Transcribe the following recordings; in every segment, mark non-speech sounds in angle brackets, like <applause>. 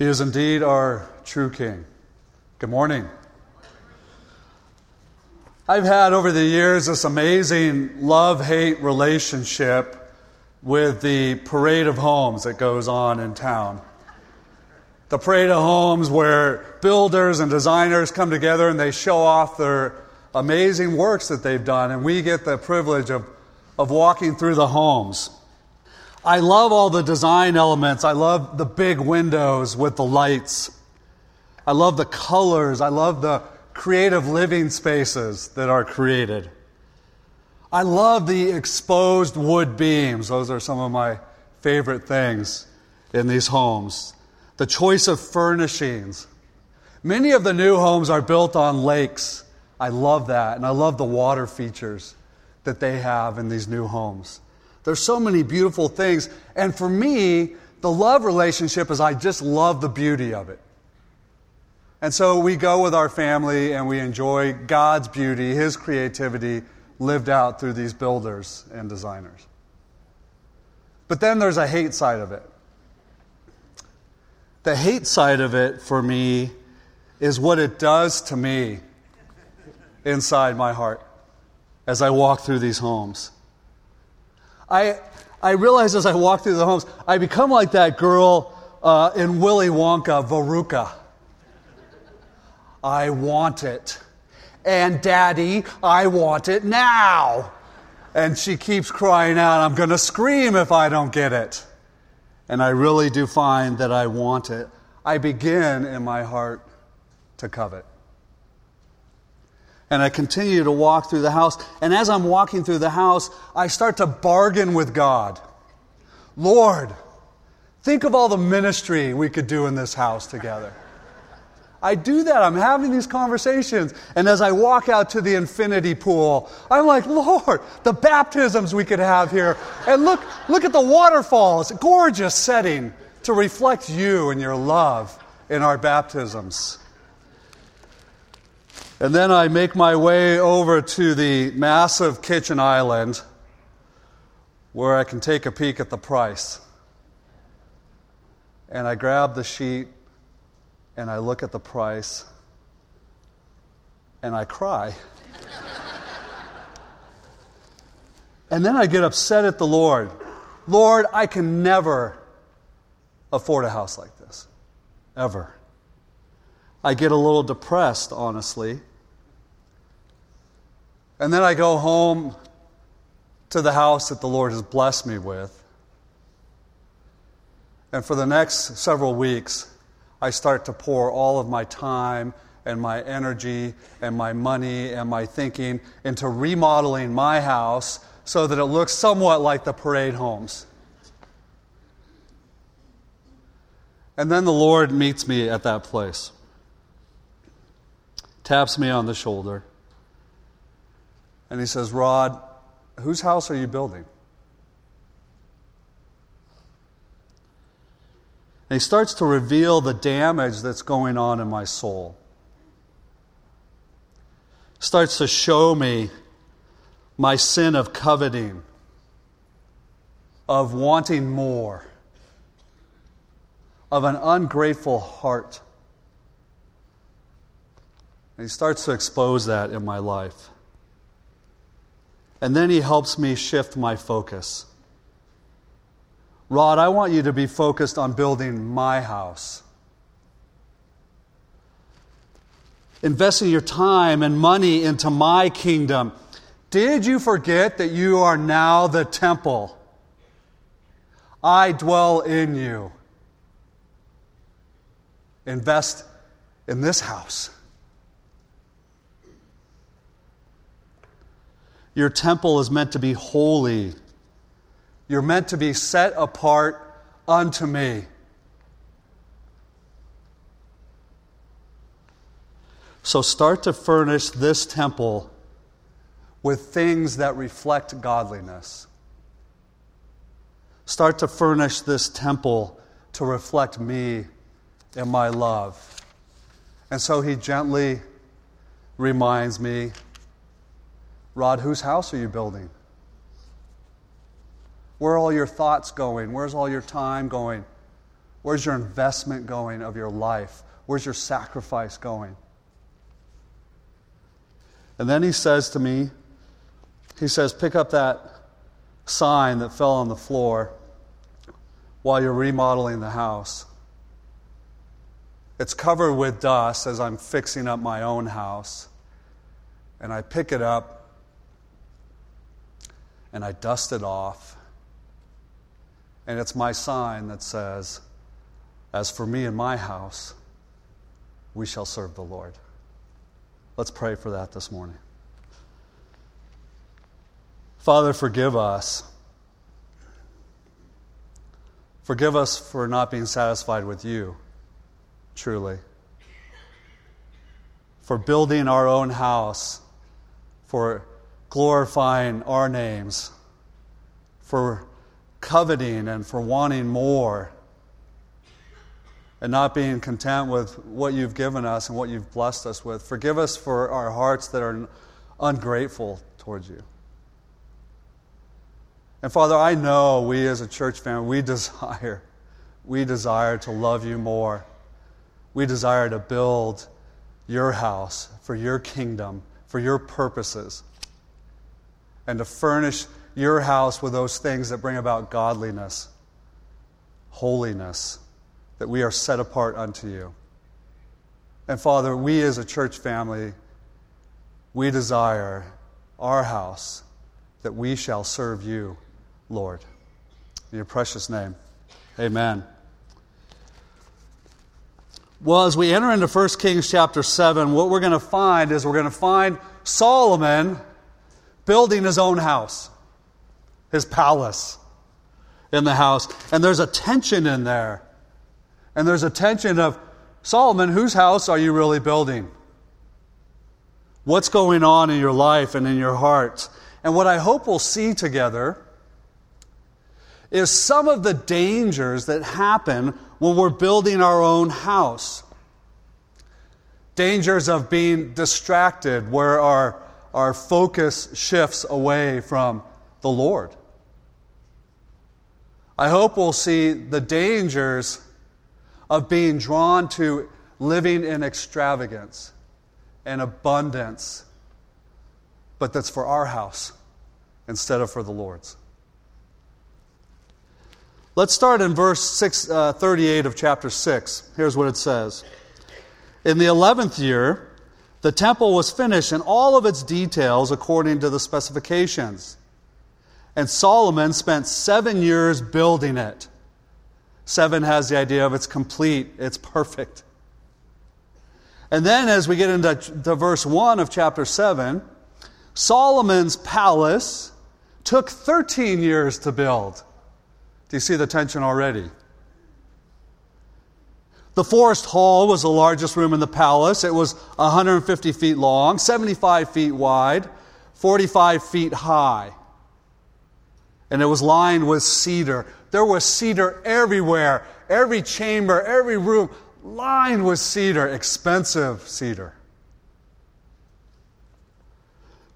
He is indeed our true King. Good morning. I've had over the years this amazing love hate relationship with the parade of homes that goes on in town. The parade of homes where builders and designers come together and they show off their amazing works that they've done, and we get the privilege of, of walking through the homes. I love all the design elements. I love the big windows with the lights. I love the colors. I love the creative living spaces that are created. I love the exposed wood beams. Those are some of my favorite things in these homes. The choice of furnishings. Many of the new homes are built on lakes. I love that. And I love the water features that they have in these new homes. There's so many beautiful things. And for me, the love relationship is I just love the beauty of it. And so we go with our family and we enjoy God's beauty, His creativity lived out through these builders and designers. But then there's a hate side of it. The hate side of it for me is what it does to me inside my heart as I walk through these homes. I, I realize as I walk through the homes, I become like that girl uh, in Willy Wonka, Veruca. I want it. And Daddy, I want it now. And she keeps crying out, I'm going to scream if I don't get it and I really do find that I want it, I begin in my heart to covet. And I continue to walk through the house. And as I'm walking through the house, I start to bargain with God. Lord, think of all the ministry we could do in this house together. I do that. I'm having these conversations. And as I walk out to the infinity pool, I'm like, Lord, the baptisms we could have here. And look, look at the waterfalls. Gorgeous setting to reflect you and your love in our baptisms. And then I make my way over to the massive kitchen island where I can take a peek at the price. And I grab the sheet and I look at the price and I cry. <laughs> and then I get upset at the Lord. Lord, I can never afford a house like this. Ever. I get a little depressed, honestly. And then I go home to the house that the Lord has blessed me with. And for the next several weeks, I start to pour all of my time and my energy and my money and my thinking into remodeling my house so that it looks somewhat like the parade homes. And then the Lord meets me at that place, taps me on the shoulder, and he says, Rod, whose house are you building? And he starts to reveal the damage that's going on in my soul. Starts to show me my sin of coveting, of wanting more, of an ungrateful heart. And he starts to expose that in my life. And then he helps me shift my focus. Rod, I want you to be focused on building my house. Investing your time and money into my kingdom. Did you forget that you are now the temple? I dwell in you. Invest in this house. Your temple is meant to be holy you're meant to be set apart unto me. So start to furnish this temple with things that reflect godliness. Start to furnish this temple to reflect me and my love. And so he gently reminds me Rod, whose house are you building? Where are all your thoughts going? Where's all your time going? Where's your investment going of your life? Where's your sacrifice going? And then he says to me, he says, pick up that sign that fell on the floor while you're remodeling the house. It's covered with dust as I'm fixing up my own house. And I pick it up and I dust it off. And it's my sign that says, As for me and my house, we shall serve the Lord. Let's pray for that this morning. Father, forgive us. Forgive us for not being satisfied with you, truly. For building our own house, for glorifying our names, for coveting and for wanting more, and not being content with what you've given us and what you've blessed us with. Forgive us for our hearts that are ungrateful towards you. And Father, I know we as a church family, we <laughs> desire, we desire to love you more. We desire to build your house for your kingdom, for your purposes, and to furnish your house with those things that bring about godliness, holiness, that we are set apart unto you. And Father, we as a church family, we desire our house that we shall serve you Lord. In your precious name, amen. Well, as we enter into 1 Kings chapter 7, what we're going to find is we're going to find Solomon building his own house, his palace in the house. And there's a tension in there. And there's a tension of Solomon, whose house are you really building? What's going on in your life and in your heart? And what I hope we'll see together is some of the dangers that happen when we're building our own house. Dangers of being distracted, where our, our focus shifts away from the Lord. I hope we'll see the dangers of being drawn to living in extravagance and abundance, but that's for our house instead of for the Lord's. Let's start in verse six, uh, 38 of chapter 6. Here's what it says In the 11th year, the temple was finished in all of its details according to the specifications. And Solomon spent seven years building it. Seven has the idea of it's complete, it's perfect. And then, as we get into verse 1 of chapter 7, Solomon's palace took 13 years to build. Do you see the tension already? The Forest Hall was the largest room in the palace. It was 150 feet long, 75 feet wide, 45 feet high. And it was lined with cedar. There was cedar everywhere, every chamber, every room, lined with cedar, expensive cedar.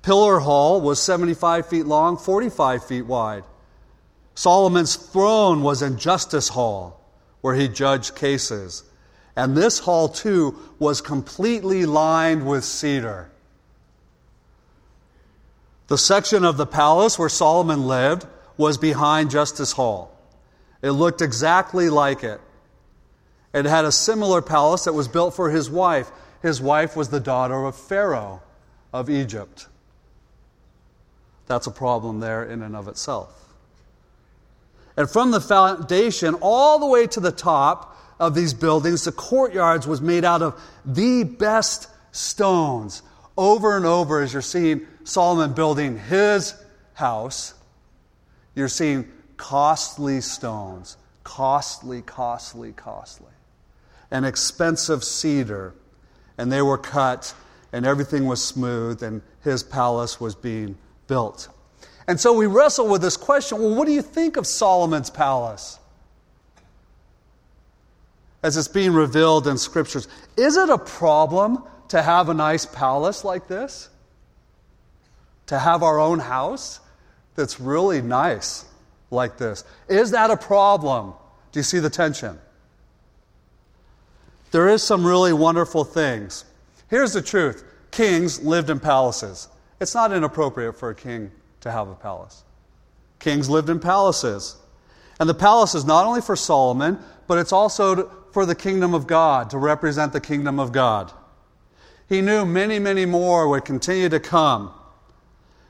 Pillar Hall was 75 feet long, 45 feet wide. Solomon's throne was in Justice Hall, where he judged cases. And this hall, too, was completely lined with cedar. The section of the palace where Solomon lived was behind Justice Hall. It looked exactly like it. It had a similar palace that was built for his wife. His wife was the daughter of Pharaoh of Egypt. That's a problem there in and of itself. And from the foundation all the way to the top of these buildings, the courtyards was made out of the best stones. Over and over, as you're seeing Solomon building his house, you're seeing costly stones. Costly, costly, costly. And expensive cedar. And they were cut, and everything was smooth, and his palace was being built. And so we wrestle with this question well, what do you think of Solomon's palace? As it's being revealed in scriptures. Is it a problem to have a nice palace like this? To have our own house that's really nice like this? Is that a problem? Do you see the tension? there is some really wonderful things. Here's the truth kings lived in palaces. It's not inappropriate for a king to have a palace. Kings lived in palaces. And the palace is not only for Solomon, but it's also for the kingdom of God, to represent the kingdom of God. He knew many, many more would continue to come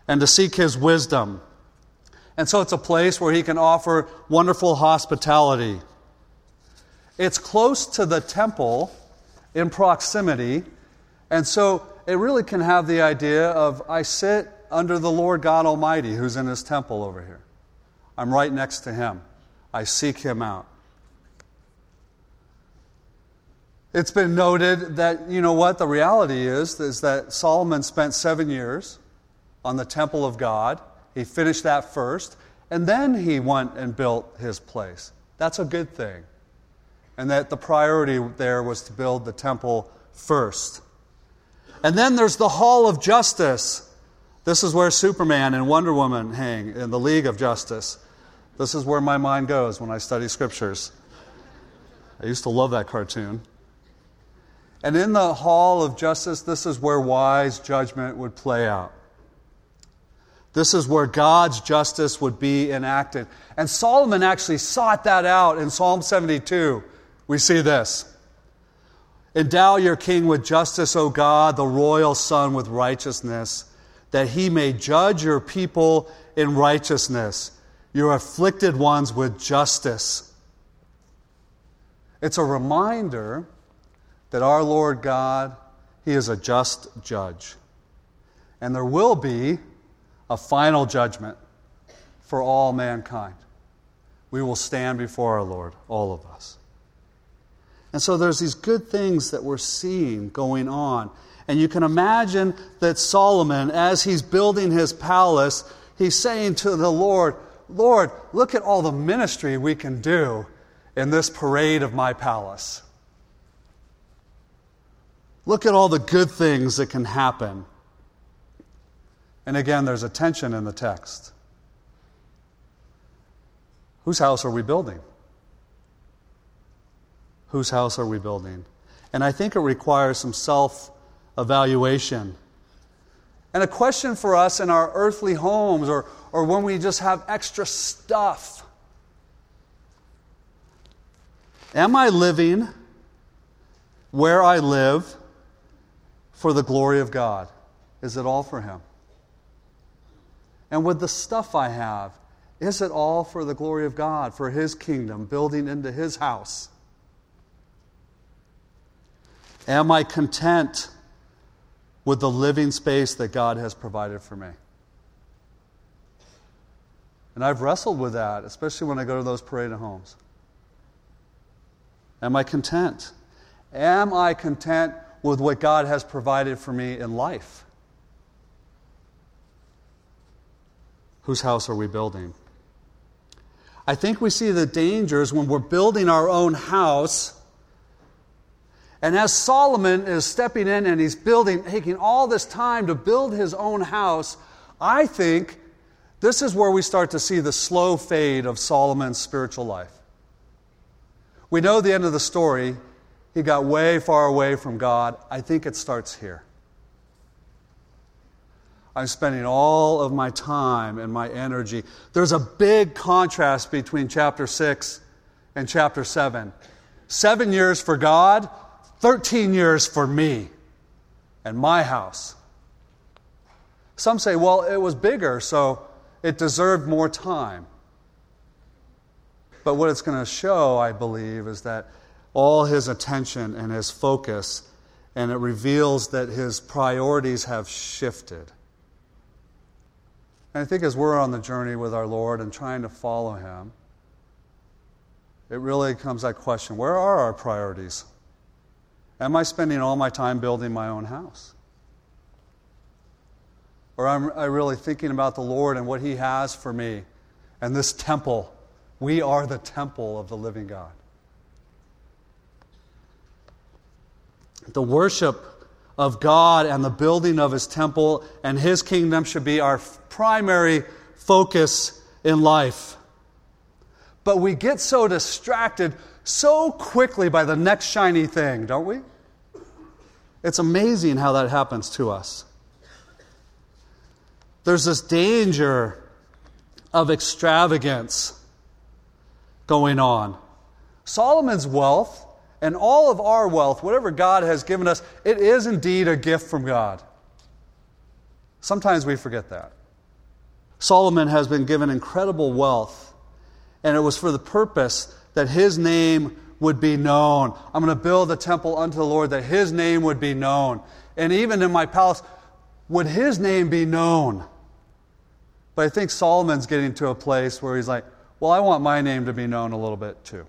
and to seek his wisdom. And so it's a place where he can offer wonderful hospitality. It's close to the temple in proximity, and so it really can have the idea of I sit under the Lord God Almighty who's in his temple over here. I'm right next to him. I seek him out. It's been noted that, you know what, the reality is, is that Solomon spent seven years on the temple of God. He finished that first, and then he went and built his place. That's a good thing. And that the priority there was to build the temple first. And then there's the Hall of Justice. This is where Superman and Wonder Woman hang in the League of Justice. This is where my mind goes when I study scriptures. I used to love that cartoon. And in the hall of justice, this is where wise judgment would play out. This is where God's justice would be enacted. And Solomon actually sought that out in Psalm 72. We see this Endow your king with justice, O God, the royal son with righteousness, that he may judge your people in righteousness, your afflicted ones with justice. It's a reminder that our Lord God, He is a just judge. And there will be a final judgment for all mankind. We will stand before our Lord, all of us. And so there's these good things that we're seeing going on. And you can imagine that Solomon, as he's building his palace, he's saying to the Lord, Lord, look at all the ministry we can do in this parade of my palace. Look at all the good things that can happen. And again, there's a tension in the text. Whose house are we building? Whose house are we building? And I think it requires some self evaluation. And a question for us in our earthly homes or, or when we just have extra stuff Am I living where I live for the glory of God? Is it all for Him? And with the stuff I have, is it all for the glory of God, for His kingdom, building into His house? Am I content with the living space that God has provided for me? And I've wrestled with that, especially when I go to those parade homes. Am I content? Am I content with what God has provided for me in life. Whose house are we building? I think we see the dangers when we're building our own house. And as Solomon is stepping in and he's building, taking all this time to build his own house, I think this is where we start to see the slow fade of Solomon's spiritual life. We know the end of the story. He got way far away from God. I think it starts here. I'm spending all of my time and my energy. There's a big contrast between chapter 6 and chapter 7. Seven years for God, 13 years for me and my house. Some say, well, it was bigger, so it deserved more time. But what it's going to show, I believe, is that all his attention and his focus, and it reveals that his priorities have shifted. And I think as we're on the journey with our Lord and trying to follow him, it really comes that question where are our priorities? Am I spending all my time building my own house? Or am I really thinking about the Lord and what He has for me and this temple? We are the temple of the living God. The worship of God and the building of His temple and His kingdom should be our primary focus in life. But we get so distracted so quickly by the next shiny thing, don't we? It's amazing how that happens to us. There's this danger of extravagance going on. Solomon's wealth and all of our wealth, whatever God has given us, it is indeed a gift from God. Sometimes we forget that. Solomon has been given incredible wealth, and it was for the purpose that his name would be known. I'm going to build a temple unto the Lord that his name would be known. And even in my palace, would his name be known? But I think Solomon's getting to a place where he's like, well, I want my name to be known a little bit too.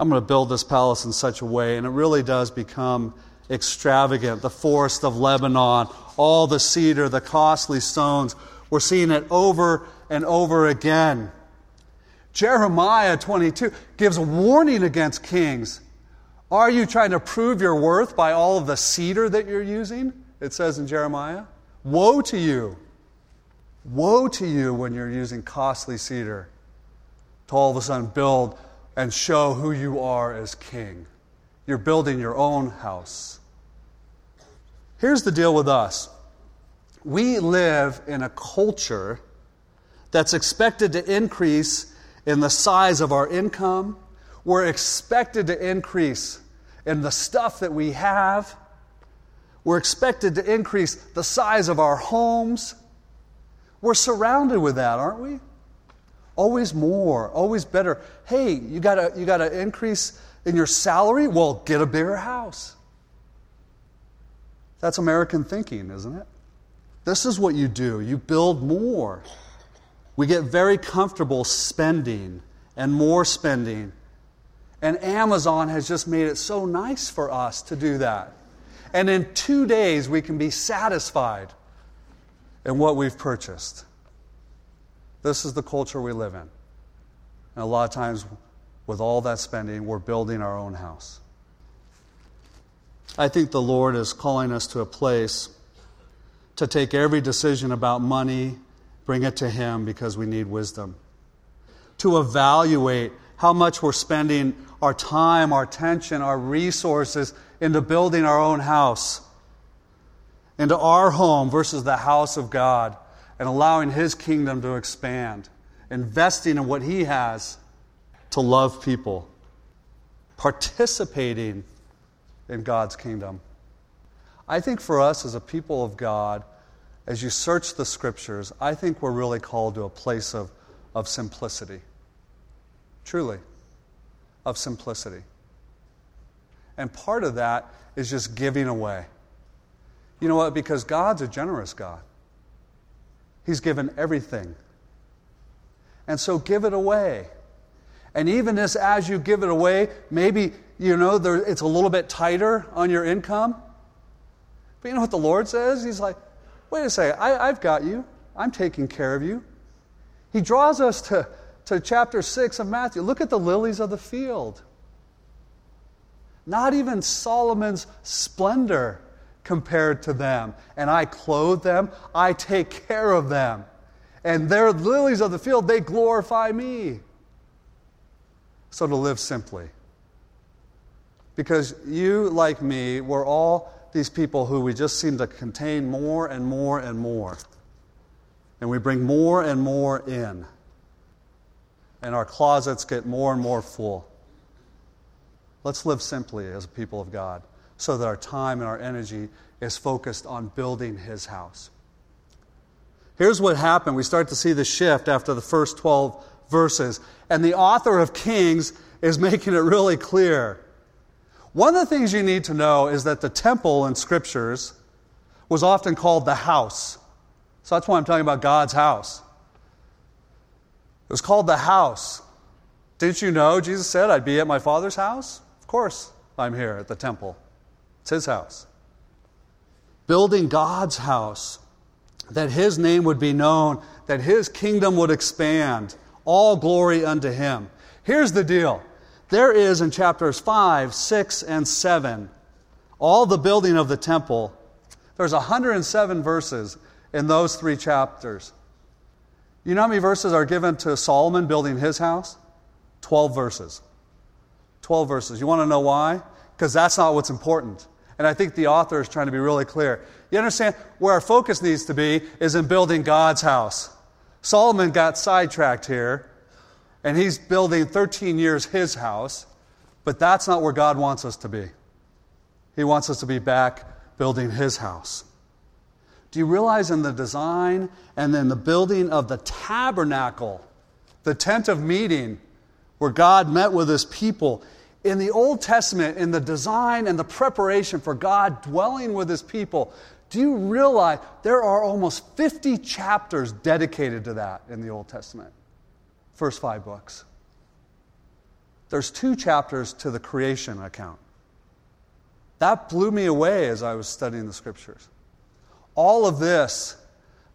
I'm going to build this palace in such a way, and it really does become extravagant. The forest of Lebanon, all the cedar, the costly stones. We're seeing it over and over again. Jeremiah 22 gives a warning against kings. Are you trying to prove your worth by all of the cedar that you're using? It says in Jeremiah. Woe to you. Woe to you when you're using costly cedar to all of a sudden build and show who you are as king. You're building your own house. Here's the deal with us we live in a culture that's expected to increase in the size of our income. We're expected to increase in the stuff that we have. We're expected to increase the size of our homes. We're surrounded with that, aren't we? Always more, always better. Hey, you got you got to increase in your salary? Well, get a bigger house. That's American thinking, isn't it? This is what you do. You build more. We get very comfortable spending and more spending. And Amazon has just made it so nice for us to do that. And in two days, we can be satisfied in what we've purchased. This is the culture we live in. And a lot of times, with all that spending, we're building our own house. I think the Lord is calling us to a place to take every decision about money, bring it to Him because we need wisdom. To evaluate how much we're spending our time, our attention, our resources into building our own house into our home versus the house of God and allowing His kingdom to expand, investing in what He has to love people, participating in God's kingdom. I think for us as a people of God, as you search the scriptures, I think we're really called to a place of, of simplicity. Truly, of simplicity. And part of that is just giving away. You know what? Because God's a generous God. He's given everything. And so give it away. And even as, as you give it away, maybe, you know, there, it's a little bit tighter on your income. But you know what the Lord says? He's like, wait a second, I, I've got you. I'm taking care of you. He draws us to, to chapter 6 of Matthew. Look at the lilies of the field. Not even Solomon's splendor compared to them. And I clothe them, I take care of them. And they're lilies of the field, they glorify me. So to live simply. Because you, like me, we're all these people who we just seem to contain more and more and more. And we bring more and more in. And our closets get more and more full. Let's live simply as a people of God so that our time and our energy is focused on building his house. Here's what happened. We start to see the shift after the first 12 verses. And the author of Kings is <laughs> making it really clear. One of the things you need to know is that the temple in scriptures was often called the house. So that's why I'm talking about God's house. It was called the house. Didn't you know Jesus said, I'd be at my Father's house? Of course, I'm here at the temple. It's his house. Building God's house, that his name would be known, that his kingdom would expand. All glory unto him. Here's the deal there is in chapters 5, 6, and 7, all the building of the temple. There's 107 verses in those three chapters. You know how many verses are given to Solomon building his house? 12 verses. 12 verses. You want to know why? Because that's not what's important. And I think the author is trying to be really clear. You understand where our focus needs to be is in building God's house. Solomon got sidetracked here, and he's building 13 years his house, but that's not where God wants us to be. He wants us to be back building his house. Do you realize in the design and then the building of the tabernacle, the tent of meeting, where God met with his people, in the Old Testament, in the design and the preparation for God dwelling with his people, do you realize there are almost 50 chapters dedicated to that in the Old Testament? First five books. There's two chapters to the creation account. That blew me away as I was studying the scriptures. All of this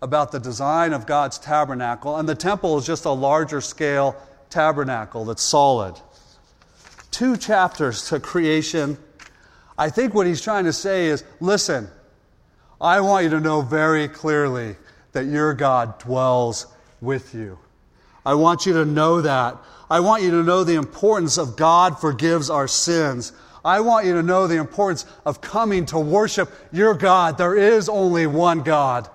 about the design of God's tabernacle, and the temple is just a larger scale tabernacle that's solid. Two chapters to creation. I think what he's trying to say is listen, I want you to know very clearly that your God dwells with you. I want you to know that. I want you to know the importance of God forgives our sins. I want you to know the importance of coming to worship your God. There is only one God.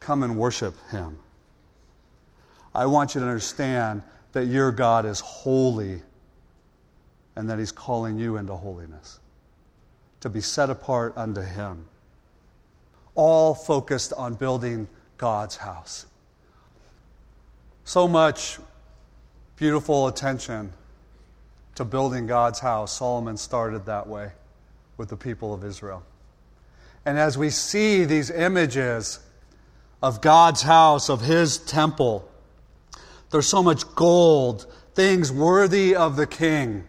Come and worship Him. I want you to understand that your God is holy and that He's calling you into holiness, to be set apart unto Him. All focused on building God's house. So much beautiful attention to building God's house. Solomon started that way with the people of Israel. And as we see these images of God's house, of his temple, there's so much gold, things worthy of the king,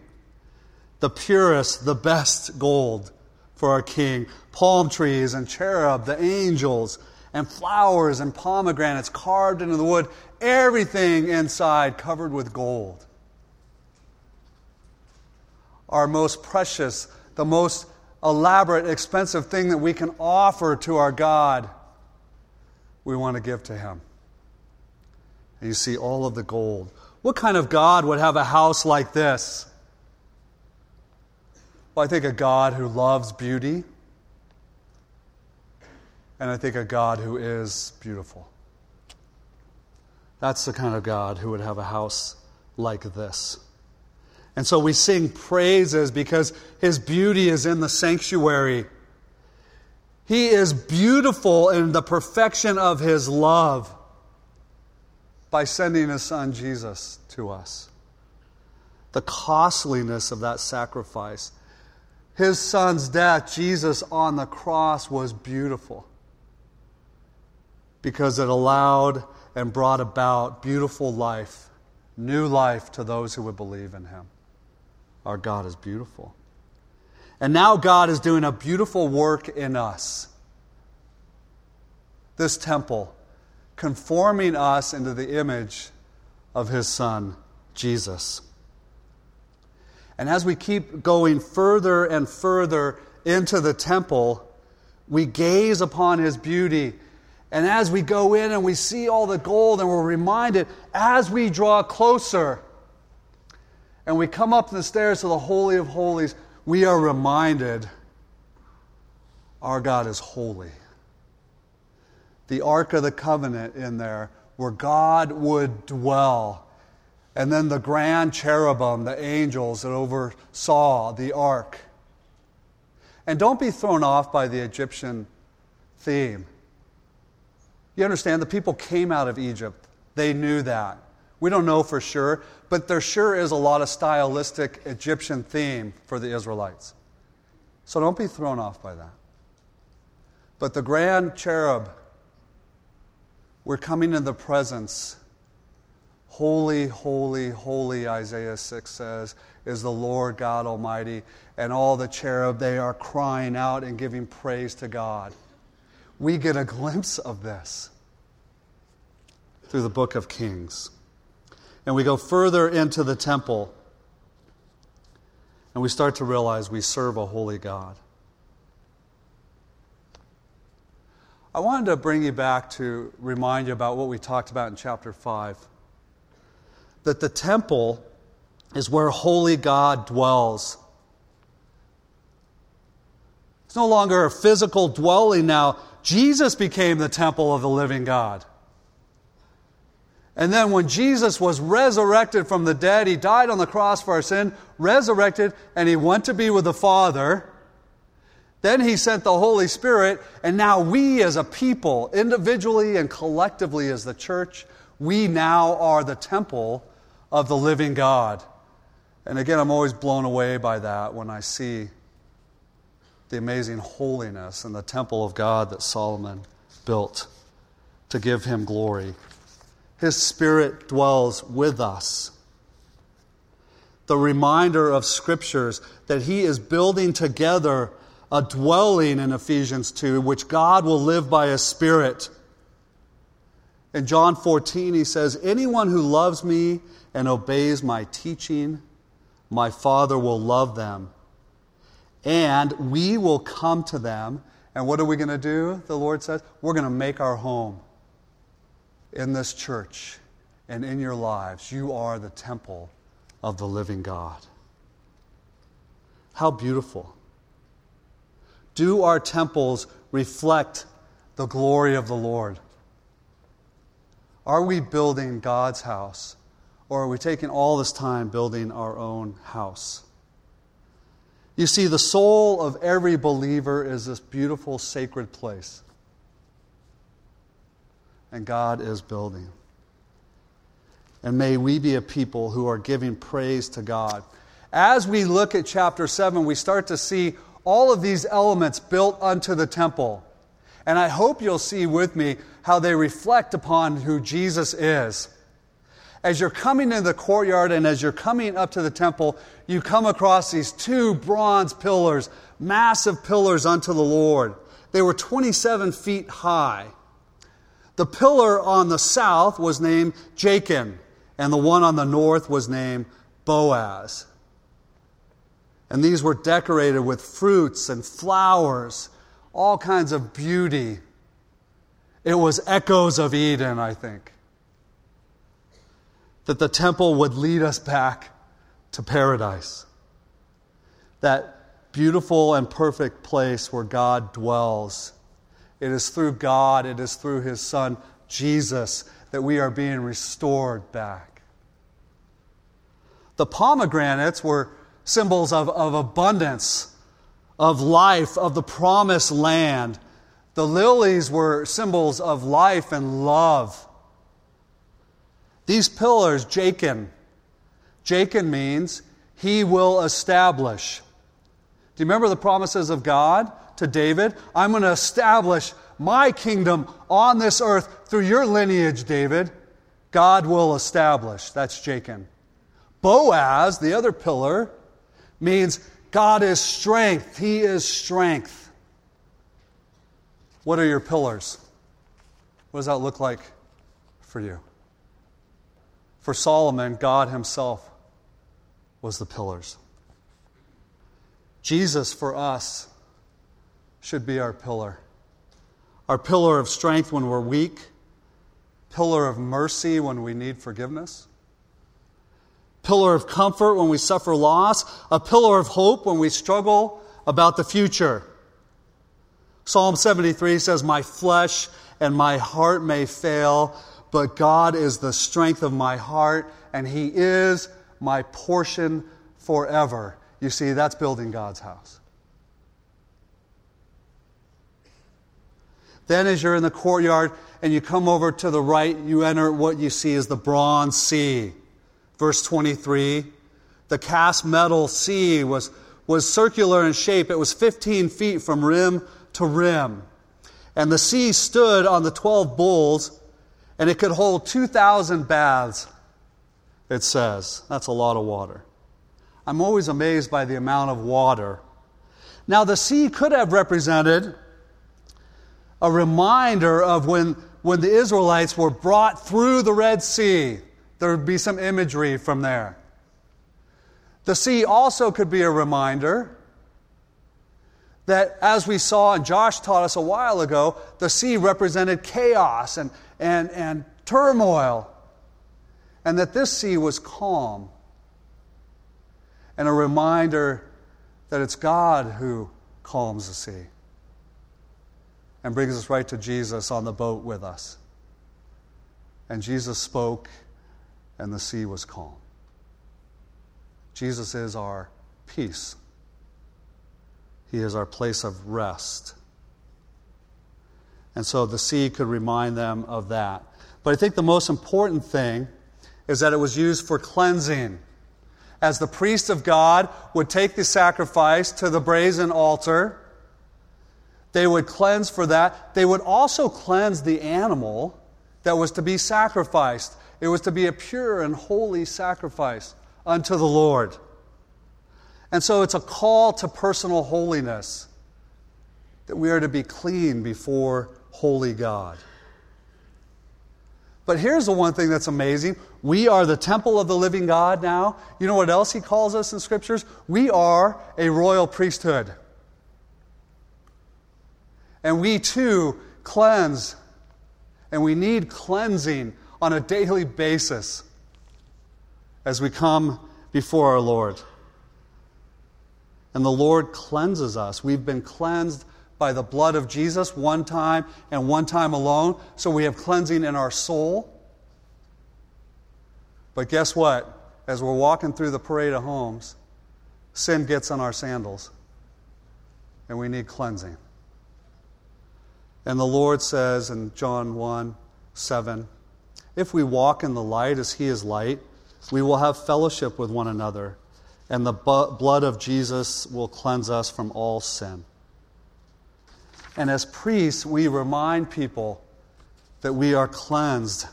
the purest, the best gold for our king, palm trees and cherub, the angels, and flowers and pomegranates carved into the wood, everything inside covered with gold our most precious, the most elaborate, expensive thing that we can offer to our God, we want to give to Him. And you see all of the gold. What kind of God would have a house like this? Well, I think a God who loves beauty, and I think a God who is beautiful. That's the kind of God who would have a house like this. And so we sing praises because his beauty is in the sanctuary. He is beautiful in the perfection of his love by sending his son Jesus to us. The costliness of that sacrifice. His son's death, Jesus on the cross, was beautiful because it allowed and brought about beautiful life, new life to those who would believe in him. Our God is beautiful. And now God is doing a beautiful work in us. This temple, conforming us into the image of his Son, Jesus. And as we keep going further and further into the temple, we gaze upon his beauty. And as we go in and we see all the gold, and we're reminded as we draw closer, and we come up the stairs to the Holy of Holies, we are reminded our God is holy. The Ark of the Covenant in there, where God would dwell. And then the grand cherubim, the angels that oversaw the ark. And don't be thrown off by the Egyptian theme. You understand, the people came out of Egypt, they knew that. We don't know for sure, but there sure is a lot of stylistic Egyptian theme for the Israelites. So don't be thrown off by that. But the grand cherub, we're coming in the presence. Holy, holy, holy, Isaiah 6 says, is the Lord God Almighty. And all the cherub, they are crying out and giving praise to God. We get a glimpse of this through the book of Kings and we go further into the temple, and we start to realize we serve a holy God. I wanted to bring you back to remind you about what we talked about in chapter 5. That the temple is where holy God dwells. It's no longer a physical dwelling now. Jesus became the temple of the living God. And then when Jesus was resurrected from the dead, he died on the cross for our sin, resurrected, and he went to be with the Father. Then he sent the Holy Spirit, and now we as a people, individually and collectively as the church, we now are the temple of the living God. And again, I'm always blown away by that when I see the amazing holiness and the temple of God that Solomon built to give him glory. His Spirit dwells with us. The reminder of Scriptures that He is building together a dwelling in Ephesians 2, which God will live by His Spirit. In John 14, He says, Anyone who loves me and obeys my teaching, my Father will love them. And we will come to them. And what are we going to do? The Lord says, We're going to make our home in this church and in your lives. You are the temple of the living God. How beautiful. Do our temples reflect the glory of the Lord? Are we building God's house? Or are we taking all this time building our own house? You see, the soul of every believer is this beautiful, sacred place and God is building. And may we be a people who are giving praise to God. As we look at chapter 7, we start to see all of these elements built unto the temple. And I hope you'll see with me how they reflect upon who Jesus is. As you're coming into the courtyard and as you're coming up to the temple, you come across these two bronze pillars, massive pillars unto the Lord. They were 27 feet high. The pillar on the south was named Jachin, and the one on the north was named Boaz. And these were decorated with fruits and flowers, all kinds of beauty. It was echoes of Eden, I think. That the temple would lead us back to paradise. That beautiful and perfect place where God dwells it is through God, it is through His Son, Jesus, that we are being restored back. The pomegranates were symbols of, of abundance, of life, of the promised land. The lilies were symbols of life and love. These pillars, Jachin, Jachin means he will establish. Do you remember the promises of God? to David, I'm going to establish my kingdom on this earth through your lineage, David. God will establish. That's Jachin. Boaz, the other pillar, means God is strength. He is strength. What are your pillars? What does that look like for you? For Solomon, God Himself was the pillars. Jesus, for us, should be our pillar. Our pillar of strength when we're weak, pillar of mercy when we need forgiveness, pillar of comfort when we suffer loss, a pillar of hope when we struggle about the future. Psalm 73 says, My flesh and my heart may fail, but God is the strength of my heart, and He is my portion forever. You see, that's building God's house. Then, as you're in the courtyard and you come over to the right, you enter what you see is the bronze sea. Verse 23 the cast metal sea was, was circular in shape, it was 15 feet from rim to rim. And the sea stood on the 12 bulls, and it could hold 2,000 baths, it says. That's a lot of water. I'm always amazed by the amount of water. Now, the sea could have represented a reminder of when, when the Israelites were brought through the Red Sea. There would be some imagery from there. The sea also could be a reminder that, as we saw and Josh taught us a while ago, the sea represented chaos and, and, and turmoil, and that this sea was calm. and a reminder that it's God who calms the sea and brings us right to Jesus on the boat with us. And Jesus spoke, and the sea was calm. Jesus is our peace, He is our place of rest. And so the sea could remind them of that. But I think the most important thing is that it was used for cleansing. As the priest of God would take the sacrifice to the brazen altar, they would cleanse for that. They would also cleanse the animal that was to be sacrificed. It was to be a pure and holy sacrifice unto the Lord. And so it's a call to personal holiness that we are to be clean before holy God. But here's the one thing that's amazing. We are the temple of the living God now. You know what else he calls us in scriptures? We are a royal priesthood. And we too cleanse, and we need cleansing on a daily basis as we come before our Lord. And the Lord cleanses us. We've been cleansed by the blood of Jesus one time and one time alone. So we have cleansing in our soul. But guess what? As we're walking through the parade of homes, sin gets on our sandals and we need cleansing. And the Lord says in John 1 7, if we walk in the light as He is light, we will have fellowship with one another, and the blood of Jesus will cleanse us from all sin. And as priests, we remind people that we are cleansed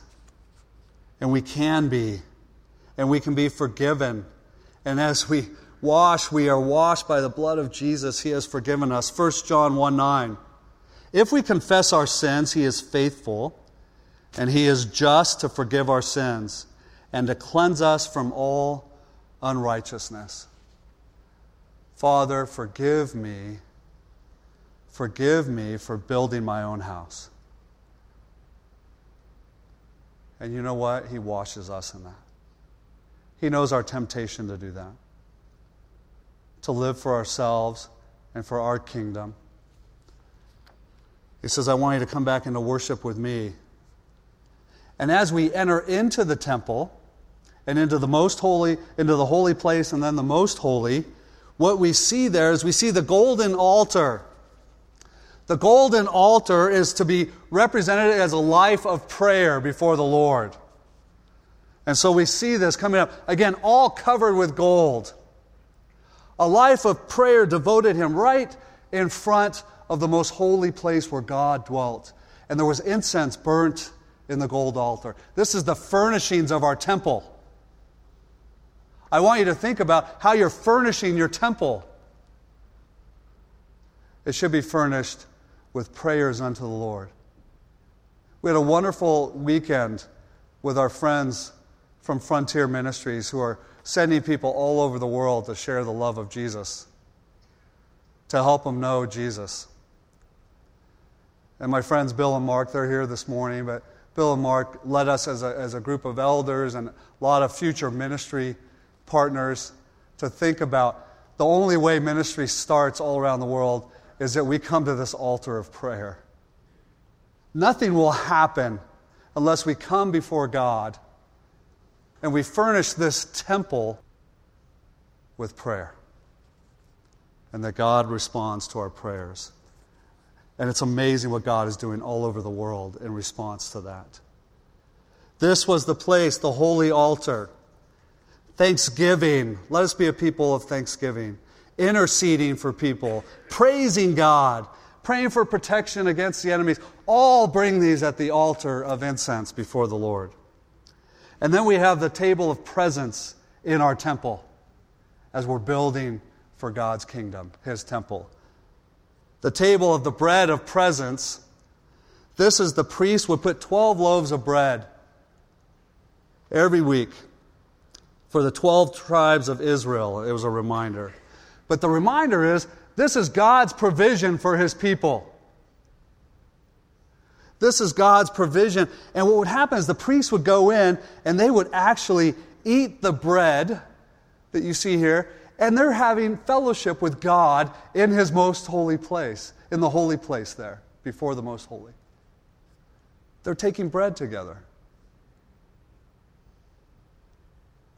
and we can be, and we can be forgiven. And as we wash, we are washed by the blood of Jesus. He has forgiven us. 1 John 1 9. If we confess our sins, He is faithful and He is just to forgive our sins and to cleanse us from all unrighteousness. Father, forgive me Forgive me for building my own house. And you know what? He washes us in that. He knows our temptation to do that, to live for ourselves and for our kingdom. He says, I want you to come back into worship with me. And as we enter into the temple and into the most holy, into the holy place and then the most holy, what we see there is we see the golden altar the golden altar is to be represented as a life of prayer before the Lord. And so we see this coming up. Again, all covered with gold. A life of prayer devoted him right in front of the most holy place where God dwelt. And there was incense burnt in the gold altar. This is the furnishings of our temple. I want you to think about how you're furnishing your temple. It should be furnished with prayers unto the Lord. We had a wonderful weekend with our friends from Frontier Ministries who are sending people all over the world to share the love of Jesus, to help them know Jesus. And my friends Bill and Mark, they're here this morning, but Bill and Mark led us as a, as a group of elders and a lot of future ministry partners to think about the only way ministry starts all around the world is that we come to this altar of prayer. Nothing will happen unless we come before God and we furnish this temple with prayer. And that God responds to our prayers. And it's amazing what God is doing all over the world in response to that. This was the place, the holy altar. Thanksgiving. Let us be a people of thanksgiving interceding for people, praising God, praying for protection against the enemies. All bring these at the altar of incense before the Lord. And then we have the table of presence in our temple as we're building for God's kingdom, His temple. The table of the bread of presence. This is the priest would put 12 loaves of bread every week for the 12 tribes of Israel. It was a reminder. But the reminder is this is God's provision for his people. This is God's provision. And what would happen is the priests would go in and they would actually eat the bread that you see here, and they're having fellowship with God in his most holy place, in the holy place there, before the most holy. They're taking bread together.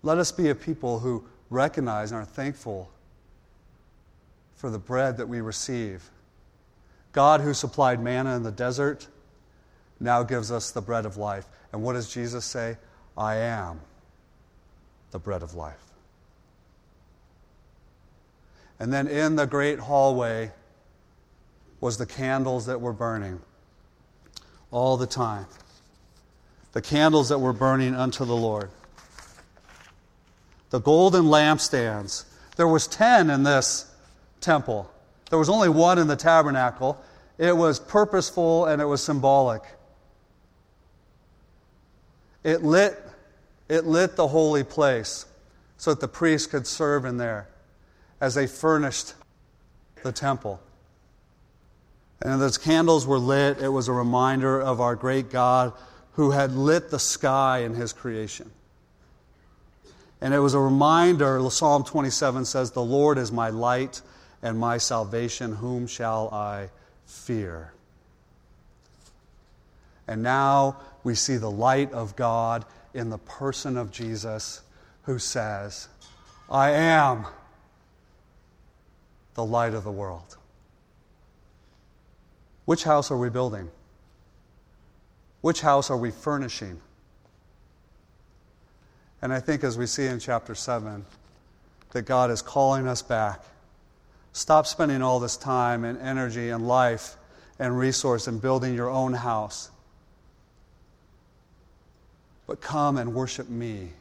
Let us be a people who recognize and are thankful for the bread that we receive. God, who supplied manna in the desert, now gives us the bread of life. And what does Jesus say? I am the bread of life. And then in the great hallway was the candles that were burning all the time. The candles that were burning unto the Lord. The golden lampstands. There was 10 in this temple. There was only one in the tabernacle. It was purposeful and it was symbolic. It lit, it lit the holy place so that the priests could serve in there as they furnished the temple. And as candles were lit, it was a reminder of our great God who had lit the sky in his creation. And it was a reminder, Psalm 27 says, The Lord is my light and my salvation. Whom shall I fear? And now we see the light of God in the person of Jesus who says, I am the light of the world. Which house are we building? Which house are we furnishing? And I think, as we see in chapter 7, that God is calling us back. Stop spending all this time and energy and life and resource in building your own house. But come and worship me.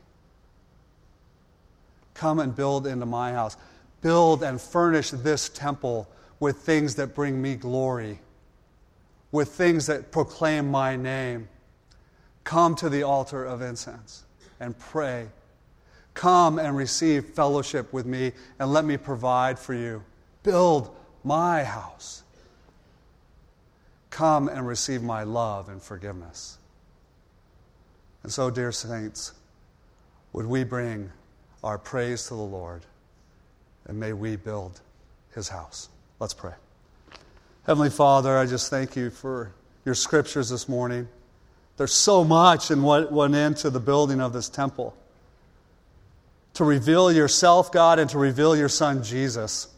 Come and build into my house build and furnish this temple with things that bring me glory, with things that proclaim my name. Come to the altar of incense and pray. Come and receive fellowship with me and let me provide for you. Build my house. Come and receive my love and forgiveness. And so, dear saints, would we bring our praise to the Lord? and may we build his house. Let's pray. Heavenly Father, I just thank you for your scriptures this morning. There's so much in what went into the building of this temple. To reveal yourself, God, and to reveal your Son, Jesus,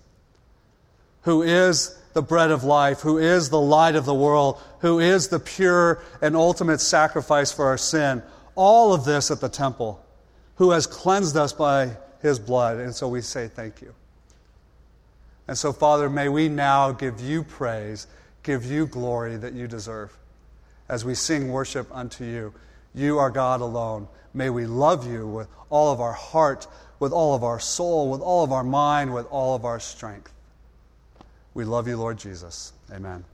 who is the bread of life, who is the light of the world, who is the pure and ultimate sacrifice for our sin. All of this at the temple, who has cleansed us by his blood. And so we say thank you. And so, Father, may we now give you praise, give you glory that you deserve as we sing worship unto you. You are God alone. May we love you with all of our heart, with all of our soul, with all of our mind, with all of our strength. We love you, Lord Jesus. Amen.